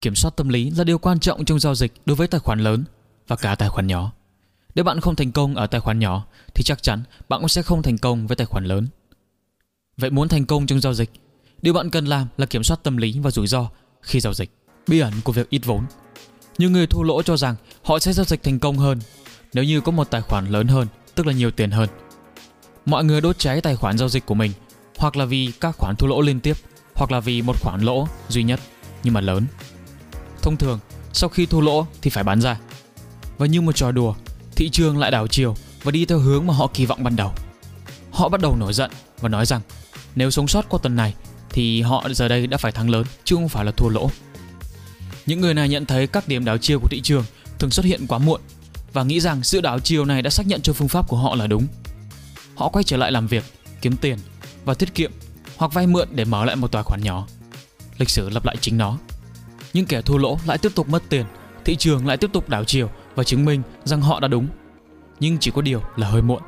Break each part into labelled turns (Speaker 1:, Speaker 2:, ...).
Speaker 1: Kiểm soát tâm lý là điều quan trọng trong giao dịch đối với tài khoản lớn và cả tài khoản nhỏ. Nếu bạn không thành công ở tài khoản nhỏ thì chắc chắn bạn cũng sẽ không thành công với tài khoản lớn. Vậy muốn thành công trong giao dịch, điều bạn cần làm là kiểm soát tâm lý và rủi ro khi giao dịch. Bí ẩn của việc ít vốn. Nhiều người thua lỗ cho rằng họ sẽ giao dịch thành công hơn nếu như có một tài khoản lớn hơn, tức là nhiều tiền hơn. Mọi người đốt cháy tài khoản giao dịch của mình hoặc là vì các khoản thua lỗ liên tiếp hoặc là vì một khoản lỗ duy nhất nhưng mà lớn. Thông thường, sau khi thua lỗ thì phải bán ra. Và như một trò đùa, thị trường lại đảo chiều và đi theo hướng mà họ kỳ vọng ban đầu. Họ bắt đầu nổi giận và nói rằng nếu sống sót qua tuần này thì họ giờ đây đã phải thắng lớn chứ không phải là thua lỗ. Những người này nhận thấy các điểm đảo chiều của thị trường thường xuất hiện quá muộn và nghĩ rằng sự đảo chiều này đã xác nhận cho phương pháp của họ là đúng. Họ quay trở lại làm việc, kiếm tiền và tiết kiệm hoặc vay mượn để mở lại một tài khoản nhỏ. Lịch sử lặp lại chính nó. Nhưng kẻ thua lỗ lại tiếp tục mất tiền, thị trường lại tiếp tục đảo chiều và chứng minh rằng họ đã đúng. Nhưng chỉ có điều là hơi muộn.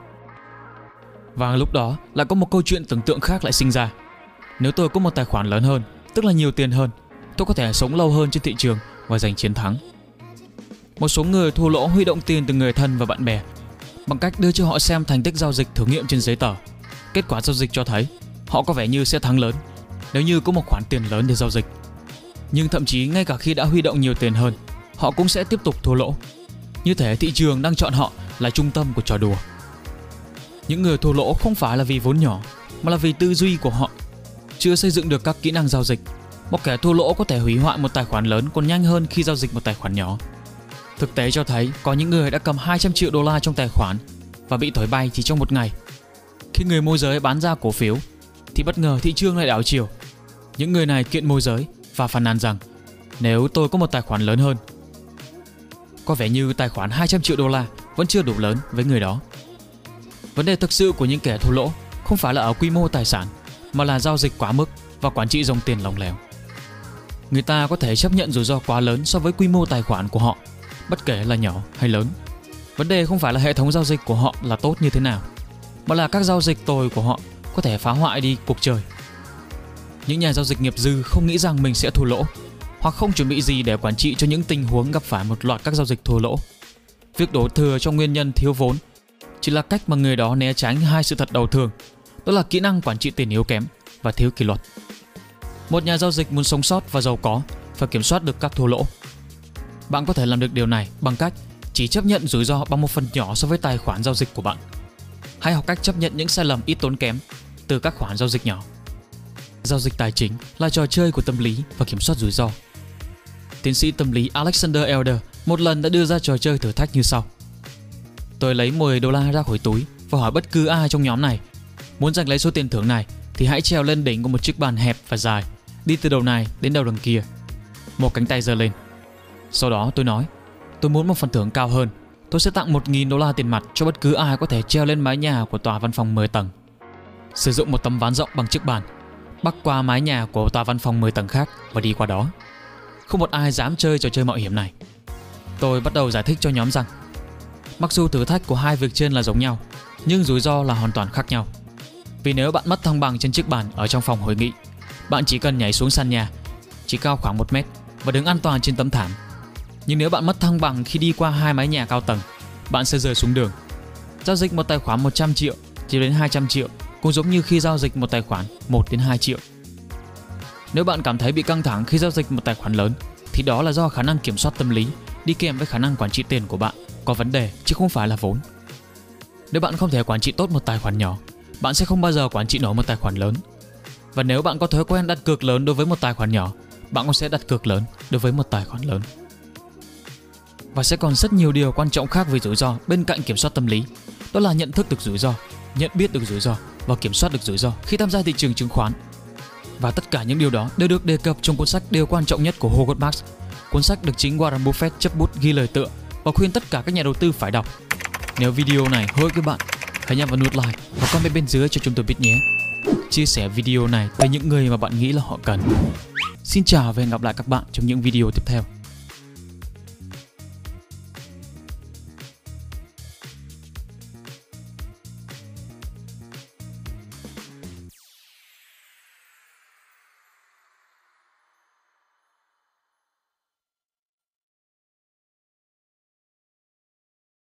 Speaker 1: Và lúc đó lại có một câu chuyện tưởng tượng khác lại sinh ra. Nếu tôi có một tài khoản lớn hơn, tức là nhiều tiền hơn, tôi có thể sống lâu hơn trên thị trường và giành chiến thắng. Một số người thua lỗ huy động tiền từ người thân và bạn bè bằng cách đưa cho họ xem thành tích giao dịch thử nghiệm trên giấy tờ. Kết quả giao dịch cho thấy họ có vẻ như sẽ thắng lớn nếu như có một khoản tiền lớn để giao dịch. Nhưng thậm chí ngay cả khi đã huy động nhiều tiền hơn, họ cũng sẽ tiếp tục thua lỗ. Như thế thị trường đang chọn họ là trung tâm của trò đùa. Những người thua lỗ không phải là vì vốn nhỏ, mà là vì tư duy của họ chưa xây dựng được các kỹ năng giao dịch. Một kẻ thua lỗ có thể hủy hoại một tài khoản lớn còn nhanh hơn khi giao dịch một tài khoản nhỏ. Thực tế cho thấy có những người đã cầm 200 triệu đô la trong tài khoản và bị thổi bay chỉ trong một ngày. Khi người môi giới bán ra cổ phiếu thì bất ngờ thị trường lại đảo chiều. Những người này kiện môi giới và phàn nàn rằng nếu tôi có một tài khoản lớn hơn có vẻ như tài khoản 200 triệu đô la vẫn chưa đủ lớn với người đó. Vấn đề thực sự của những kẻ thua lỗ không phải là ở quy mô tài sản mà là giao dịch quá mức và quản trị dòng tiền lỏng lẻo. Người ta có thể chấp nhận rủi ro quá lớn so với quy mô tài khoản của họ, bất kể là nhỏ hay lớn. Vấn đề không phải là hệ thống giao dịch của họ là tốt như thế nào, mà là các giao dịch tồi của họ có thể phá hoại đi cuộc chơi. Những nhà giao dịch nghiệp dư không nghĩ rằng mình sẽ thua lỗ hoặc không chuẩn bị gì để quản trị cho những tình huống gặp phải một loạt các giao dịch thua lỗ. Việc đổ thừa cho nguyên nhân thiếu vốn chỉ là cách mà người đó né tránh hai sự thật đầu thường, đó là kỹ năng quản trị tiền yếu kém và thiếu kỷ luật. Một nhà giao dịch muốn sống sót và giàu có phải kiểm soát được các thua lỗ. Bạn có thể làm được điều này bằng cách chỉ chấp nhận rủi ro bằng một phần nhỏ so với tài khoản giao dịch của bạn. Hãy học cách chấp nhận những sai lầm ít tốn kém từ các khoản giao dịch nhỏ. Giao dịch tài chính là trò chơi của tâm lý và kiểm soát rủi ro. Tiến sĩ tâm lý Alexander Elder một lần đã đưa ra trò chơi thử thách như sau. Tôi lấy 10 đô la ra khỏi túi và hỏi bất cứ ai trong nhóm này muốn giành lấy số tiền thưởng này thì hãy treo lên đỉnh của một chiếc bàn hẹp và dài, đi từ đầu này đến đầu đằng kia. Một cánh tay giơ lên. Sau đó tôi nói, tôi muốn một phần thưởng cao hơn. Tôi sẽ tặng 1.000 đô la tiền mặt cho bất cứ ai có thể treo lên mái nhà của tòa văn phòng 10 tầng. Sử dụng một tấm ván rộng bằng chiếc bàn, bắc qua mái nhà của tòa văn phòng 10 tầng khác và đi qua đó. Không một ai dám chơi trò chơi mạo hiểm này. Tôi bắt đầu giải thích cho nhóm rằng Mặc dù thử thách của hai việc trên là giống nhau, nhưng rủi ro là hoàn toàn khác nhau. Vì nếu bạn mất thăng bằng trên chiếc bàn ở trong phòng hội nghị, bạn chỉ cần nhảy xuống sàn nhà, chỉ cao khoảng 1 mét và đứng an toàn trên tấm thảm. Nhưng nếu bạn mất thăng bằng khi đi qua hai mái nhà cao tầng, bạn sẽ rơi xuống đường. Giao dịch một tài khoản 100 triệu chỉ đến 200 triệu cũng giống như khi giao dịch một tài khoản 1 đến 2 triệu. Nếu bạn cảm thấy bị căng thẳng khi giao dịch một tài khoản lớn thì đó là do khả năng kiểm soát tâm lý đi kèm với khả năng quản trị tiền của bạn có vấn đề chứ không phải là vốn. Nếu bạn không thể quản trị tốt một tài khoản nhỏ, bạn sẽ không bao giờ quản trị nổi một tài khoản lớn. Và nếu bạn có thói quen đặt cược lớn đối với một tài khoản nhỏ, bạn cũng sẽ đặt cược lớn đối với một tài khoản lớn. Và sẽ còn rất nhiều điều quan trọng khác về rủi ro bên cạnh kiểm soát tâm lý. Đó là nhận thức được rủi ro, nhận biết được rủi ro và kiểm soát được rủi ro khi tham gia thị trường chứng khoán. Và tất cả những điều đó đều được đề cập trong cuốn sách Điều quan trọng nhất của Howard Marks. Cuốn sách được chính Warren Buffett chấp bút ghi lời tựa và khuyên tất cả các nhà đầu tư phải đọc. Nếu video này hữu ích với bạn, hãy nhấn vào nút like và comment bên dưới cho chúng tôi biết nhé. Chia sẻ video này tới những người mà bạn nghĩ là họ cần. Xin chào và hẹn gặp lại các bạn trong những video tiếp theo.